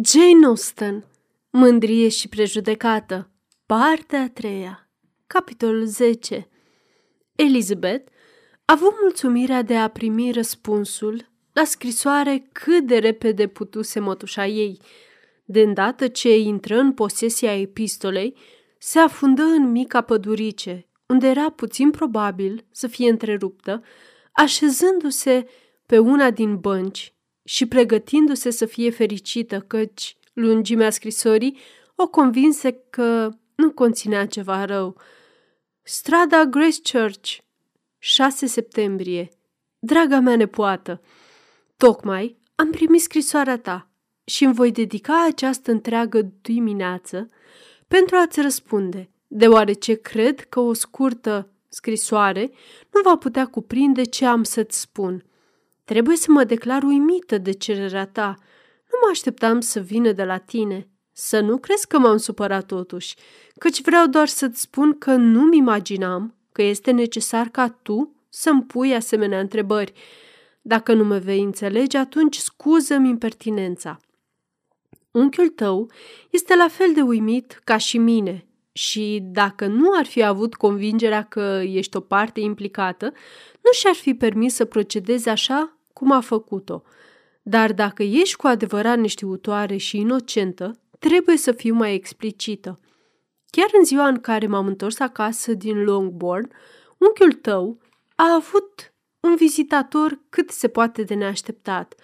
Jane Austen Mândrie și prejudecată Partea a treia Capitolul 10 Elizabeth a avut mulțumirea de a primi răspunsul la scrisoare cât de repede putuse mătușa ei. De îndată ce intră în posesia epistolei, se afundă în mica pădurice, unde era puțin probabil să fie întreruptă, așezându-se pe una din bănci și pregătindu-se să fie fericită, căci lungimea scrisorii o convinse că nu conținea ceva rău. Strada Grace Church, 6 septembrie. Draga mea nepoată, tocmai am primit scrisoarea ta și îmi voi dedica această întreagă dimineață pentru a-ți răspunde, deoarece cred că o scurtă scrisoare nu va putea cuprinde ce am să-ți spun – Trebuie să mă declar uimită de cererea ta. Nu mă așteptam să vină de la tine. Să nu crezi că m-am supărat totuși, căci vreau doar să-ți spun că nu-mi imaginam că este necesar ca tu să-mi pui asemenea întrebări. Dacă nu mă vei înțelege, atunci scuză-mi impertinența. Unchiul tău este la fel de uimit ca și mine și dacă nu ar fi avut convingerea că ești o parte implicată, nu și-ar fi permis să procedeze așa cum a făcut-o. Dar dacă ești cu adevărat neștiutoare și inocentă, trebuie să fiu mai explicită. Chiar în ziua în care m-am întors acasă din Longbourn, unchiul tău a avut un vizitator cât se poate de neașteptat.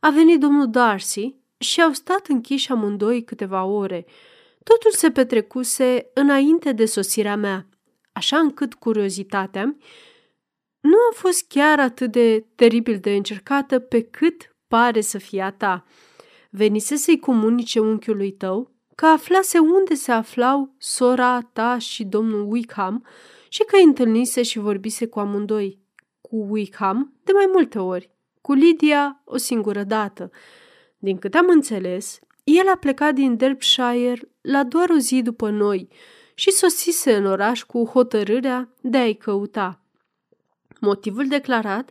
A venit domnul Darcy și au stat închiși amândoi câteva ore. Totul se petrecuse înainte de sosirea mea, așa încât curiozitatea nu a fost chiar atât de teribil de încercată pe cât pare să fie a ta. Venise să-i comunice unchiului tău că aflase unde se aflau sora ta și domnul Wickham și că îi întâlnise și vorbise cu amândoi. Cu Wickham de mai multe ori, cu Lydia o singură dată. Din câte am înțeles, el a plecat din Derbyshire la doar o zi după noi și sosise în oraș cu hotărârea de a-i căuta. Motivul declarat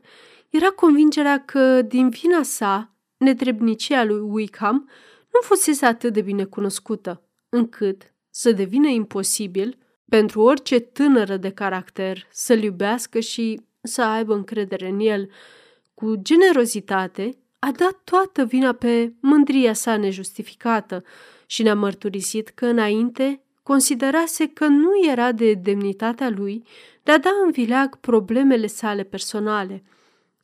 era convingerea că, din vina sa, netrebnicia lui Wickham nu fusese atât de bine cunoscută, încât să devină imposibil pentru orice tânără de caracter să-l iubească și să aibă încredere în el. Cu generozitate, a dat toată vina pe mândria sa nejustificată și ne-a mărturisit că înainte considerase că nu era de demnitatea lui de a da în vileag problemele sale personale.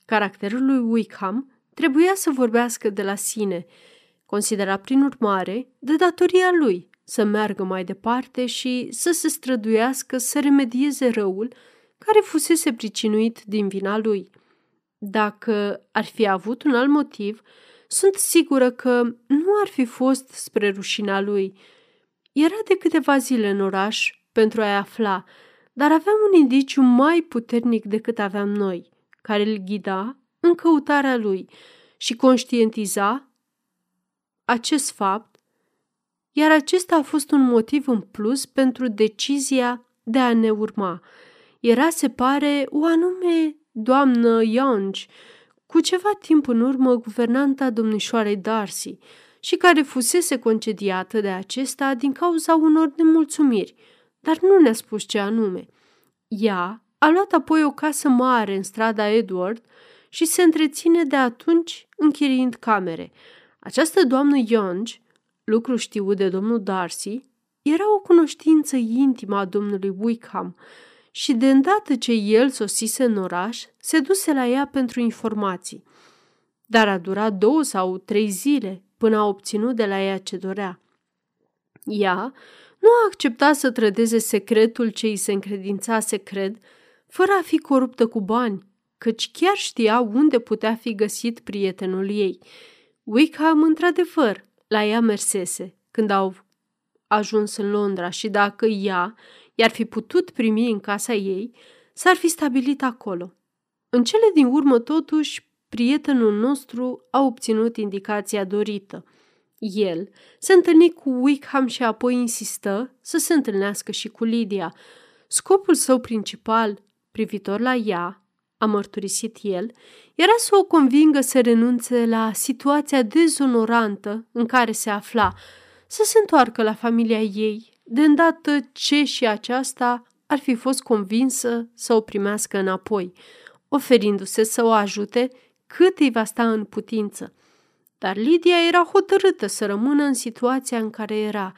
Caracterul lui Wickham trebuia să vorbească de la sine, considera prin urmare de datoria lui să meargă mai departe și să se străduiască să remedieze răul care fusese pricinuit din vina lui. Dacă ar fi avut un alt motiv, sunt sigură că nu ar fi fost spre rușina lui. Era de câteva zile în oraș pentru a-i afla dar aveam un indiciu mai puternic decât aveam noi, care îl ghida în căutarea lui și conștientiza acest fapt, iar acesta a fost un motiv în plus pentru decizia de a ne urma. Era, se pare, o anume doamnă Young, cu ceva timp în urmă guvernanta domnișoarei Darcy și care fusese concediată de acesta din cauza unor nemulțumiri – dar nu ne-a spus ce anume. Ea a luat apoi o casă mare în strada Edward și se întreține de atunci închiriind camere. Această doamnă Young, lucru știut de domnul Darcy, era o cunoștință intimă a domnului Wickham și de îndată ce el sosise în oraș, se duse la ea pentru informații. Dar a durat două sau trei zile până a obținut de la ea ce dorea. Ea nu a acceptat să trădeze secretul ce îi se încredința secret, fără a fi coruptă cu bani, căci chiar știa unde putea fi găsit prietenul ei. Wickham, într-adevăr, la ea mersese când au ajuns în Londra și dacă ea i-ar fi putut primi în casa ei, s-ar fi stabilit acolo. În cele din urmă, totuși, prietenul nostru a obținut indicația dorită – el se întâlni cu Wickham și apoi insistă să se întâlnească și cu Lydia. Scopul său principal, privitor la ea, a mărturisit el, era să o convingă să renunțe la situația dezonorantă în care se afla, să se întoarcă la familia ei, de îndată ce și aceasta ar fi fost convinsă să o primească înapoi, oferindu-se să o ajute cât îi va sta în putință. Dar Lidia era hotărâtă să rămână în situația în care era.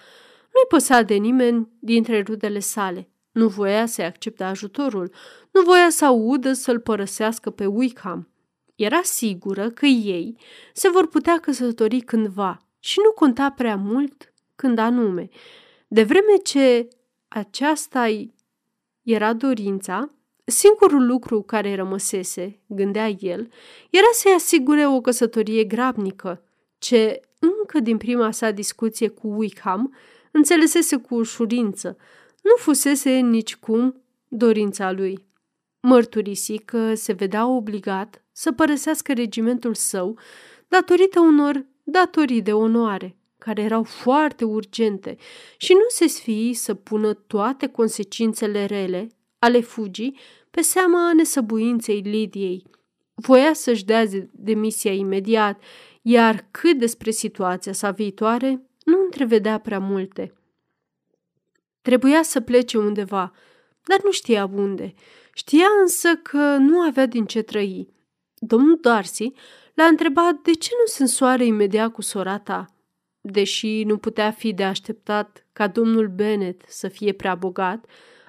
Nu-i păsa de nimeni dintre rudele sale. Nu voia să-i accepte ajutorul, nu voia să audă să-l părăsească pe Wickham. Era sigură că ei se vor putea căsători cândva și nu conta prea mult când anume. De vreme ce aceasta era dorința, singurul lucru care rămăsese, gândea el, era să-i asigure o căsătorie grabnică, ce încă din prima sa discuție cu Wickham înțelesese cu ușurință, nu fusese nicicum dorința lui. Mărturisi că se vedea obligat să părăsească regimentul său datorită unor datorii de onoare, care erau foarte urgente și nu se sfii să pună toate consecințele rele ale fugii pe seama nesăbuinței Lidiei. Voia să-și dea demisia imediat, iar cât despre situația sa viitoare, nu întrevedea prea multe. Trebuia să plece undeva, dar nu știa unde. Știa însă că nu avea din ce trăi. Domnul Darcy l-a întrebat de ce nu se însoare imediat cu sora ta. Deși nu putea fi de așteptat ca domnul Bennet să fie prea bogat,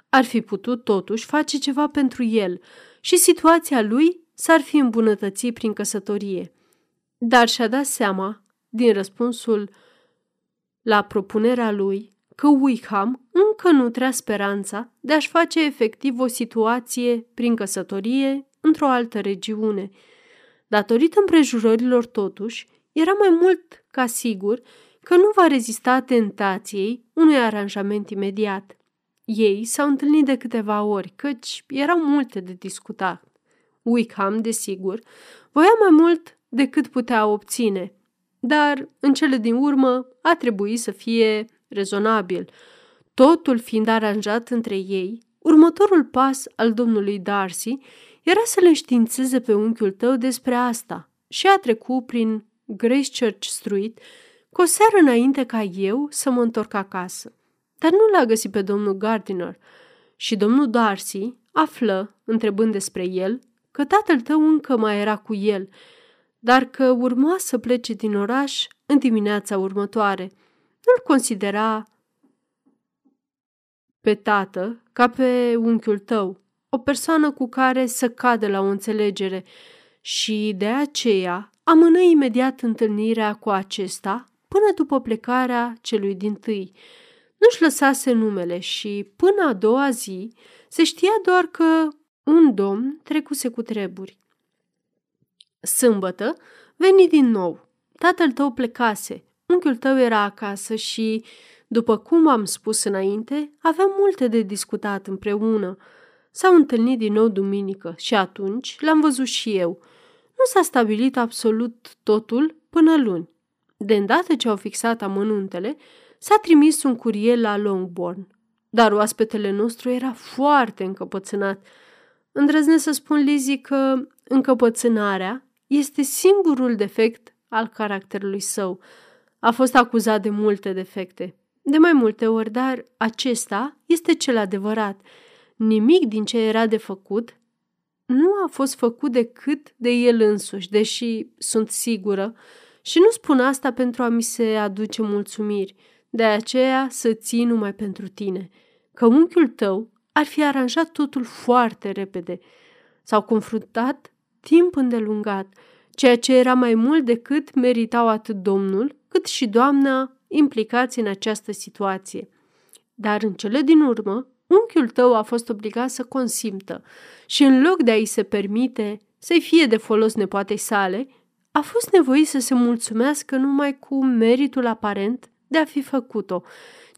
ar fi putut totuși face ceva pentru el și situația lui s-ar fi îmbunătățit prin căsătorie. Dar și-a dat seama, din răspunsul la propunerea lui, că Wickham încă nu trea speranța de a-și face efectiv o situație prin căsătorie într-o altă regiune. Datorită împrejurărilor totuși, era mai mult ca sigur că nu va rezista tentației unui aranjament imediat. Ei s-au întâlnit de câteva ori, căci erau multe de discutat. Wickham, desigur, voia mai mult decât putea obține, dar în cele din urmă a trebuit să fie rezonabil. Totul fiind aranjat între ei, următorul pas al domnului Darcy era să le științeze pe unchiul tău despre asta și a trecut prin Grace Church Street cu o seară înainte ca eu să mă întorc acasă. Dar nu l-a găsit pe domnul Gardiner și domnul Darcy află, întrebând despre el, că tatăl tău încă mai era cu el, dar că urma să plece din oraș în dimineața următoare. Nu-l considera pe tată ca pe unchiul tău, o persoană cu care să cadă la o înțelegere și de aceea amână imediat întâlnirea cu acesta până după plecarea celui din tâi. Nu-și lăsase numele și până a doua zi se știa doar că un domn trecuse cu treburi. Sâmbătă veni din nou. Tatăl tău plecase, unchiul tău era acasă și, după cum am spus înainte, aveam multe de discutat împreună. S-au întâlnit din nou duminică și atunci l-am văzut și eu. Nu s-a stabilit absolut totul până luni. De îndată ce au fixat amănuntele, s-a trimis un curier la Longbourn. Dar oaspetele nostru era foarte încăpățânat. Îndrăznesc să spun Lizzie că încăpățânarea este singurul defect al caracterului său. A fost acuzat de multe defecte, de mai multe ori, dar acesta este cel adevărat. Nimic din ce era de făcut nu a fost făcut decât de el însuși, deși sunt sigură, și nu spun asta pentru a mi se aduce mulțumiri, de aceea să ții numai pentru tine, că unchiul tău ar fi aranjat totul foarte repede. S-au confruntat timp îndelungat, ceea ce era mai mult decât meritau atât domnul cât și doamna implicați în această situație. Dar în cele din urmă, unchiul tău a fost obligat să consimtă și în loc de a-i se permite să-i fie de folos nepoatei sale, a fost nevoit să se mulțumească numai cu meritul aparent de a fi făcut-o,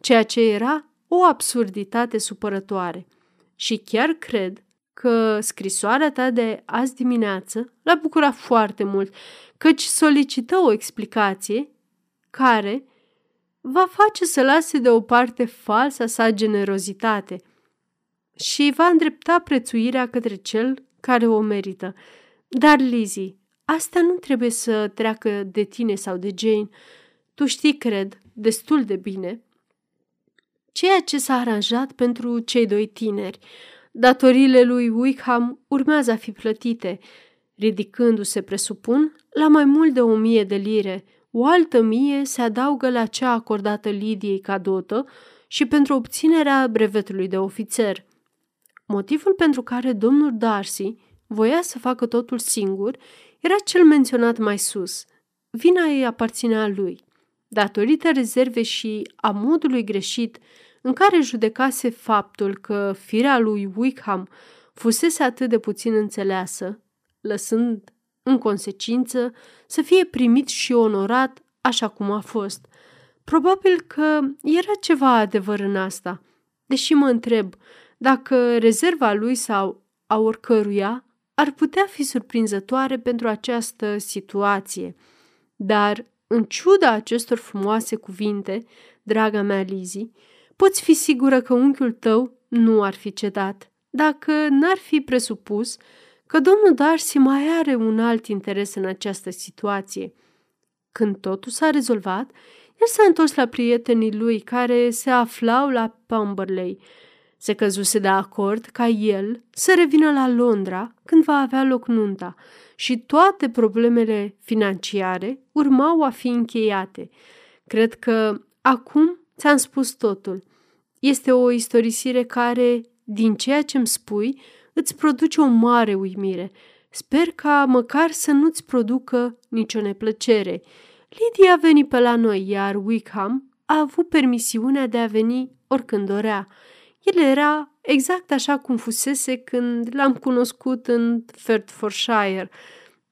ceea ce era o absurditate supărătoare. Și chiar cred că scrisoarea ta de azi dimineață l-a bucurat foarte mult, căci solicită o explicație care va face să lase deoparte falsa sa generozitate și va îndrepta prețuirea către cel care o merită. Dar, Lizzie, asta nu trebuie să treacă de tine sau de Jane. Tu știi, cred, destul de bine ceea ce s-a aranjat pentru cei doi tineri. Datoriile lui Wickham urmează a fi plătite, ridicându-se, presupun, la mai mult de o mie de lire. O altă mie se adaugă la cea acordată Lidiei ca dotă și pentru obținerea brevetului de ofițer. Motivul pentru care domnul Darcy voia să facă totul singur era cel menționat mai sus. Vina ei aparținea lui. Datorită rezerve și a modului greșit în care judecase faptul că firea lui Wickham fusese atât de puțin înțeleasă, lăsând, în consecință, să fie primit și onorat așa cum a fost. Probabil că era ceva adevăr în asta, deși mă întreb dacă rezerva lui sau a oricăruia ar putea fi surprinzătoare pentru această situație. Dar, în ciuda acestor frumoase cuvinte, draga mea Lizzie, poți fi sigură că unchiul tău nu ar fi cedat, dacă n-ar fi presupus că domnul Darcy mai are un alt interes în această situație. Când totul s-a rezolvat, el s-a întors la prietenii lui care se aflau la Pumberley. Se căzuse de acord ca el să revină la Londra când va avea loc nunta și toate problemele financiare urmau a fi încheiate. Cred că acum ți-am spus totul. Este o istorisire care, din ceea ce îmi spui, îți produce o mare uimire. Sper ca măcar să nu-ți producă nicio neplăcere. Lidia a venit pe la noi, iar Wickham a avut permisiunea de a veni oricând dorea. El era exact așa cum fusese când l-am cunoscut în Hertfordshire,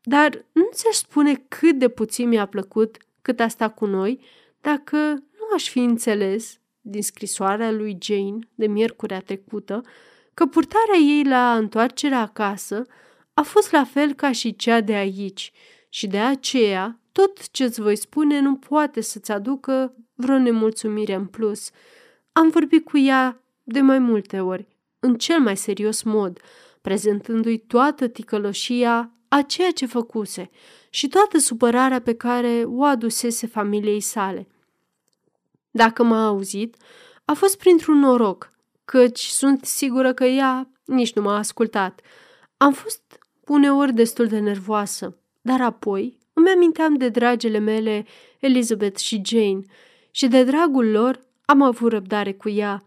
dar nu ți-aș spune cât de puțin mi-a plăcut cât a stat cu noi dacă nu aș fi înțeles din scrisoarea lui Jane de miercurea trecută că purtarea ei la întoarcerea acasă a fost la fel ca și cea de aici și de aceea tot ce-ți voi spune nu poate să-ți aducă vreo nemulțumire în plus. Am vorbit cu ea de mai multe ori, în cel mai serios mod, prezentându-i toată ticăloșia a ceea ce făcuse și toată supărarea pe care o adusese familiei sale. Dacă m-a auzit, a fost printr-un noroc, căci sunt sigură că ea nici nu m-a ascultat. Am fost uneori destul de nervoasă, dar apoi îmi aminteam de dragele mele Elizabeth și Jane și de dragul lor am avut răbdare cu ea.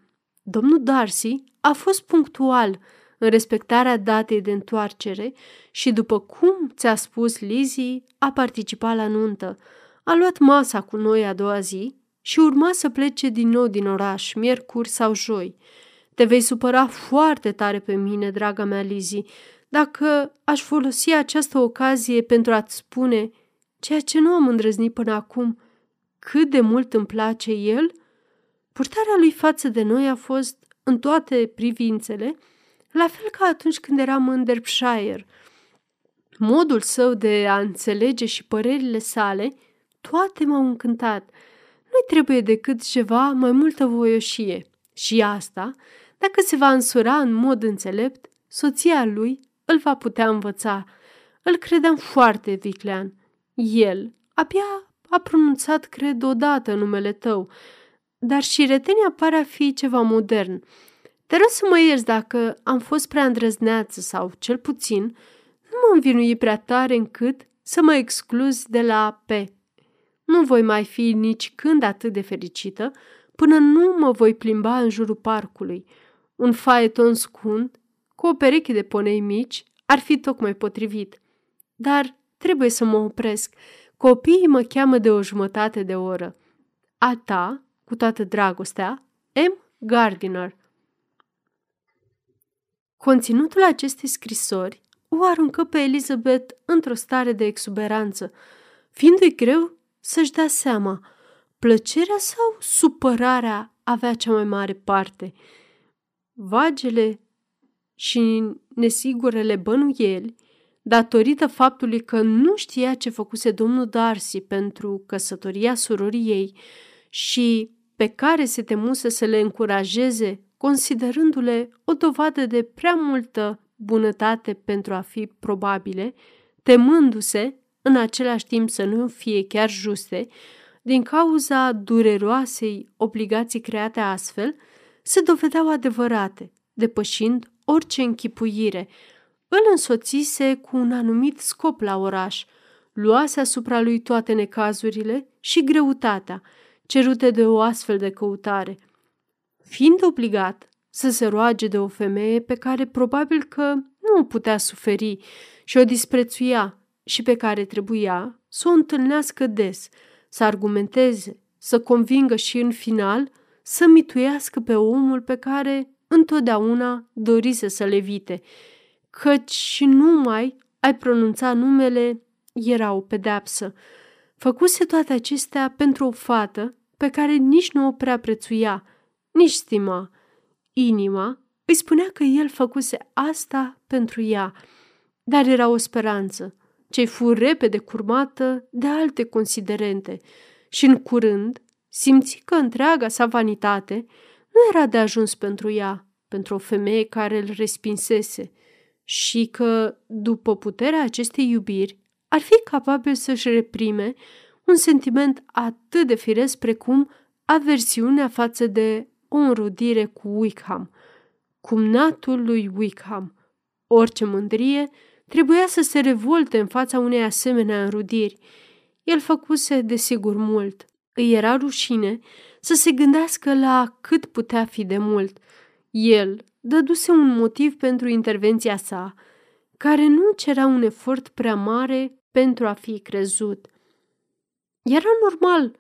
Domnul Darcy a fost punctual în respectarea datei de întoarcere și, după cum ți-a spus Lizzie, a participat la nuntă. A luat masa cu noi a doua zi și urma să plece din nou din oraș, miercuri sau joi. Te vei supăra foarte tare pe mine, draga mea Lizzie, dacă aș folosi această ocazie pentru a-ți spune ceea ce nu am îndrăznit până acum, cât de mult îmi place el, purtarea lui față de noi a fost, în toate privințele, la fel ca atunci când eram în Derbyshire. Modul său de a înțelege și părerile sale, toate m-au încântat – nu trebuie decât ceva mai multă voioșie. Și asta, dacă se va însura în mod înțelept, soția lui îl va putea învăța. Îl credeam foarte viclean. El abia a pronunțat, cred, odată numele tău, dar și retenia pare a fi ceva modern. Te rog să mă ierți dacă am fost prea îndrăzneață sau, cel puțin, nu mă învinui prea tare încât să mă excluzi de la P nu voi mai fi nici când atât de fericită până nu mă voi plimba în jurul parcului. Un faeton scund, cu o pereche de ponei mici, ar fi tocmai potrivit. Dar trebuie să mă opresc. Copiii mă cheamă de o jumătate de oră. A ta, cu toată dragostea, M. Gardiner. Conținutul acestei scrisori o aruncă pe Elizabeth într-o stare de exuberanță, fiindu-i greu să-și dea seama, plăcerea sau supărarea avea cea mai mare parte. Vagele și nesigurele bănuieli, datorită faptului că nu știa ce făcuse domnul Darcy pentru căsătoria surorii ei și pe care se temuse să le încurajeze, considerându-le o dovadă de prea multă bunătate pentru a fi probabile, temându-se în același timp să nu fie chiar juste, din cauza dureroasei obligații create astfel, se dovedeau adevărate, depășind orice închipuire. Îl însoțise cu un anumit scop la oraș, luase asupra lui toate necazurile și greutatea cerute de o astfel de căutare. Fiind obligat să se roage de o femeie pe care probabil că nu o putea suferi și o disprețuia și pe care trebuia să o întâlnească des, să argumenteze, să convingă și în final să mituiască pe omul pe care întotdeauna dorise să-l evite, căci și numai ai pronunța numele era o pedeapsă. Făcuse toate acestea pentru o fată pe care nici nu o prea prețuia, nici stima. Inima îi spunea că el făcuse asta pentru ea, dar era o speranță, ce fu repede curmată de alte considerente și în curând simți că întreaga sa vanitate nu era de ajuns pentru ea, pentru o femeie care îl respinsese și că, după puterea acestei iubiri, ar fi capabil să-și reprime un sentiment atât de firesc precum aversiunea față de o înrudire cu Wickham, cumnatul lui Wickham. Orice mândrie trebuia să se revolte în fața unei asemenea înrudiri. El făcuse, desigur, mult. Îi era rușine să se gândească la cât putea fi de mult. El dăduse un motiv pentru intervenția sa, care nu cerea un efort prea mare pentru a fi crezut. Era normal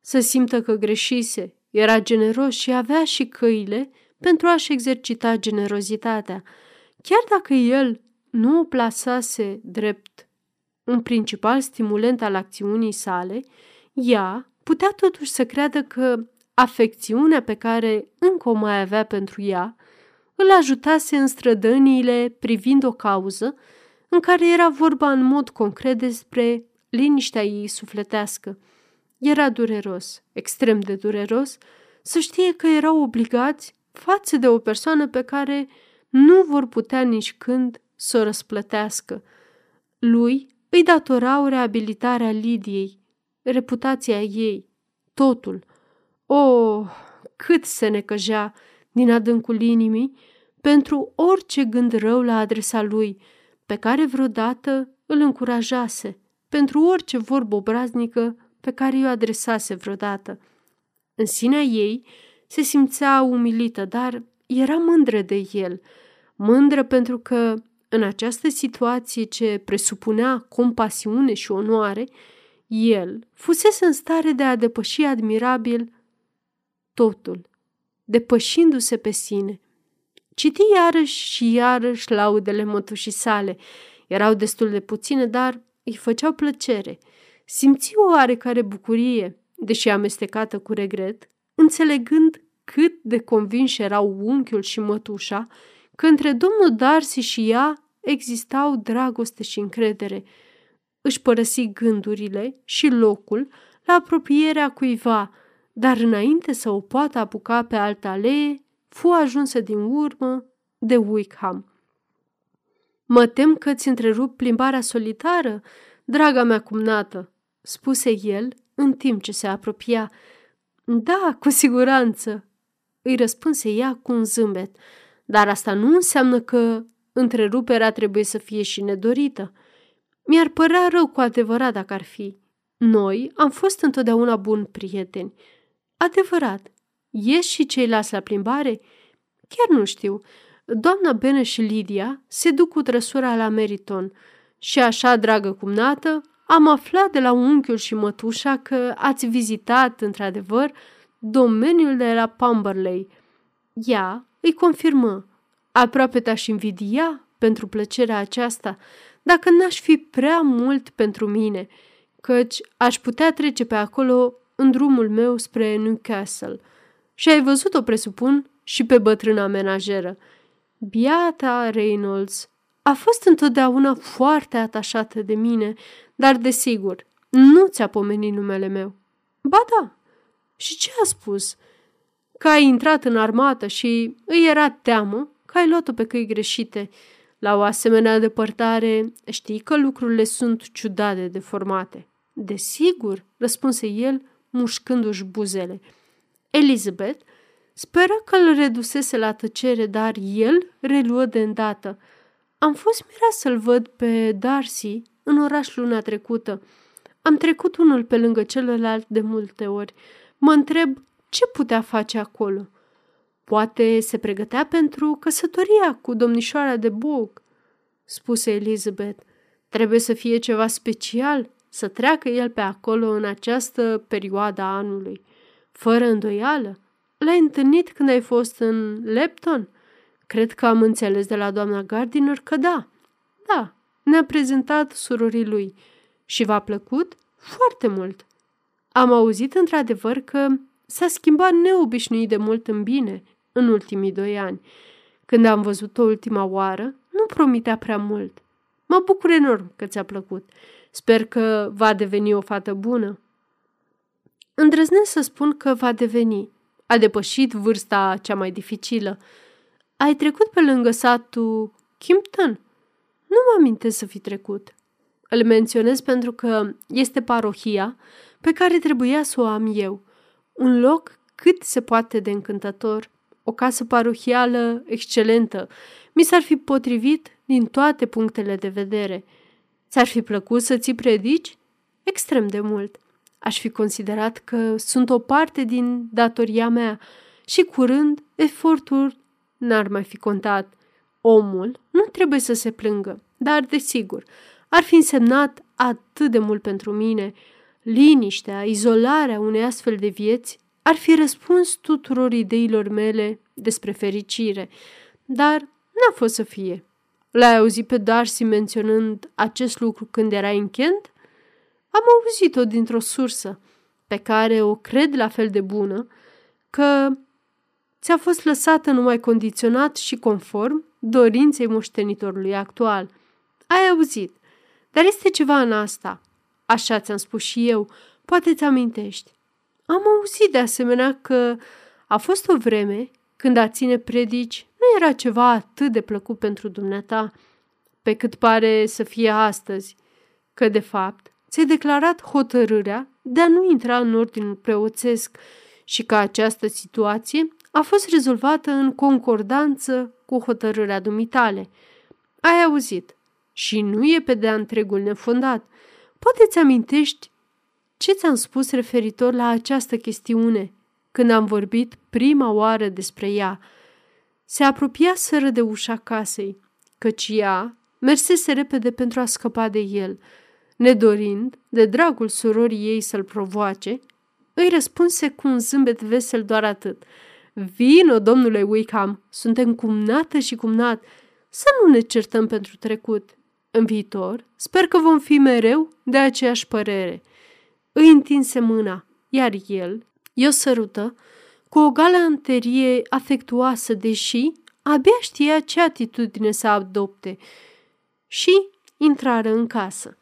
să simtă că greșise, era generos și avea și căile pentru a-și exercita generozitatea, chiar dacă el nu o plasase drept un principal stimulent al acțiunii sale, ea putea totuși să creadă că afecțiunea pe care încă o mai avea pentru ea îl ajutase în strădăniile privind o cauză în care era vorba în mod concret despre liniștea ei sufletească. Era dureros, extrem de dureros, să știe că erau obligați față de o persoană pe care nu vor putea nici când să o răsplătească. Lui îi datorau reabilitarea Lidiei, reputația ei, totul. O, oh, cât se necăjea din adâncul inimii pentru orice gând rău la adresa lui, pe care vreodată îl încurajase, pentru orice vorbă obraznică pe care i-o adresase vreodată. În sinea ei se simțea umilită, dar era mândră de el, mândră pentru că în această situație ce presupunea compasiune și onoare, el fusese în stare de a depăși admirabil totul, depășindu-se pe sine. Citi iarăși și iarăși laudele mătușii sale. Erau destul de puține, dar îi făceau plăcere. Simți o oarecare bucurie, deși amestecată cu regret, înțelegând cât de convinși erau unchiul și mătușa că între domnul Darcy și ea existau dragoste și încredere. Își părăsi gândurile și locul la apropierea cuiva, dar înainte să o poată apuca pe altă alee, fu ajunsă din urmă de Wickham. Mă tem că ți întrerup plimbarea solitară, draga mea cumnată, spuse el în timp ce se apropia. Da, cu siguranță, îi răspunse ea cu un zâmbet, dar asta nu înseamnă că întreruperea trebuie să fie și nedorită. Mi-ar părea rău cu adevărat dacă ar fi. Noi am fost întotdeauna buni prieteni. Adevărat, Ies și ceilalți la plimbare? Chiar nu știu. Doamna Bene și Lidia se duc cu trăsura la Meriton și așa, dragă cumnată, am aflat de la unchiul și mătușa că ați vizitat, într-adevăr, domeniul de la Pamberley. Ea îi confirmă. Aproape te-aș invidia pentru plăcerea aceasta, dacă n-aș fi prea mult pentru mine, căci aș putea trece pe acolo în drumul meu spre Newcastle – și ai văzut-o, presupun, și pe bătrâna menajeră. Biata Reynolds a fost întotdeauna foarte atașată de mine, dar, desigur, nu ți-a pomenit numele meu. Ba da. Și ce a spus? Că ai intrat în armată și îi era teamă că ai luat-o pe căi greșite. La o asemenea depărtare, știi că lucrurile sunt ciudate de formate. Desigur, răspunse el, mușcându-și buzele. Elizabeth speră că îl redusese la tăcere, dar el reluă de îndată. Am fost mirat să-l văd pe Darcy în oraș luna trecută. Am trecut unul pe lângă celălalt de multe ori. Mă întreb ce putea face acolo. Poate se pregătea pentru căsătoria cu domnișoara de Bog, spuse Elizabeth. Trebuie să fie ceva special să treacă el pe acolo în această perioadă a anului. Fără îndoială, l-ai întâlnit când ai fost în Lepton? Cred că am înțeles de la doamna Gardiner că da. Da, ne-a prezentat surorii lui. Și v-a plăcut? Foarte mult. Am auzit într-adevăr că s-a schimbat neobișnuit de mult în bine în ultimii doi ani. Când am văzut-o ultima oară, nu promitea prea mult. Mă bucur enorm că ți-a plăcut. Sper că va deveni o fată bună. Îndrăznesc să spun că va deveni. A depășit vârsta cea mai dificilă. Ai trecut pe lângă satul Kimpton? Nu mă amintesc să fi trecut. Îl menționez pentru că este parohia pe care trebuia să o am eu. Un loc cât se poate de încântător, o casă parohială excelentă. Mi s-ar fi potrivit din toate punctele de vedere. Ți-ar fi plăcut să ți predici? Extrem de mult. Aș fi considerat că sunt o parte din datoria mea și curând efortul n-ar mai fi contat. Omul nu trebuie să se plângă, dar, desigur, ar fi însemnat atât de mult pentru mine. Liniștea, izolarea unei astfel de vieți ar fi răspuns tuturor ideilor mele despre fericire, dar n-a fost să fie. L-ai auzit pe Darcy menționând acest lucru când era în Kent? Am auzit-o dintr-o sursă, pe care o cred la fel de bună, că ți-a fost lăsată numai condiționat și conform dorinței moștenitorului actual. Ai auzit, dar este ceva în asta. Așa ți-am spus și eu, poate ți amintești. Am auzit de asemenea că a fost o vreme când a ține predici nu era ceva atât de plăcut pentru dumneata, pe cât pare să fie astăzi, că de fapt ți-ai declarat hotărârea de a nu intra în ordinul preoțesc și că această situație a fost rezolvată în concordanță cu hotărârea dumitale. Ai auzit. Și nu e pe de-a întregul nefondat. Poate ți amintești ce ți-am spus referitor la această chestiune când am vorbit prima oară despre ea. Se apropia sără de ușa casei, căci ea mersese repede pentru a scăpa de el. Nedorind, de dragul surorii ei să-l provoace, îi răspunse cu un zâmbet vesel doar atât. Vino, domnule Wickham, suntem cumnată și cumnat, să nu ne certăm pentru trecut. În viitor, sper că vom fi mereu de aceeași părere. Îi întinse mâna, iar el i-o sărută cu o galanterie afectuoasă, deși abia știa ce atitudine să adopte și intrară în casă.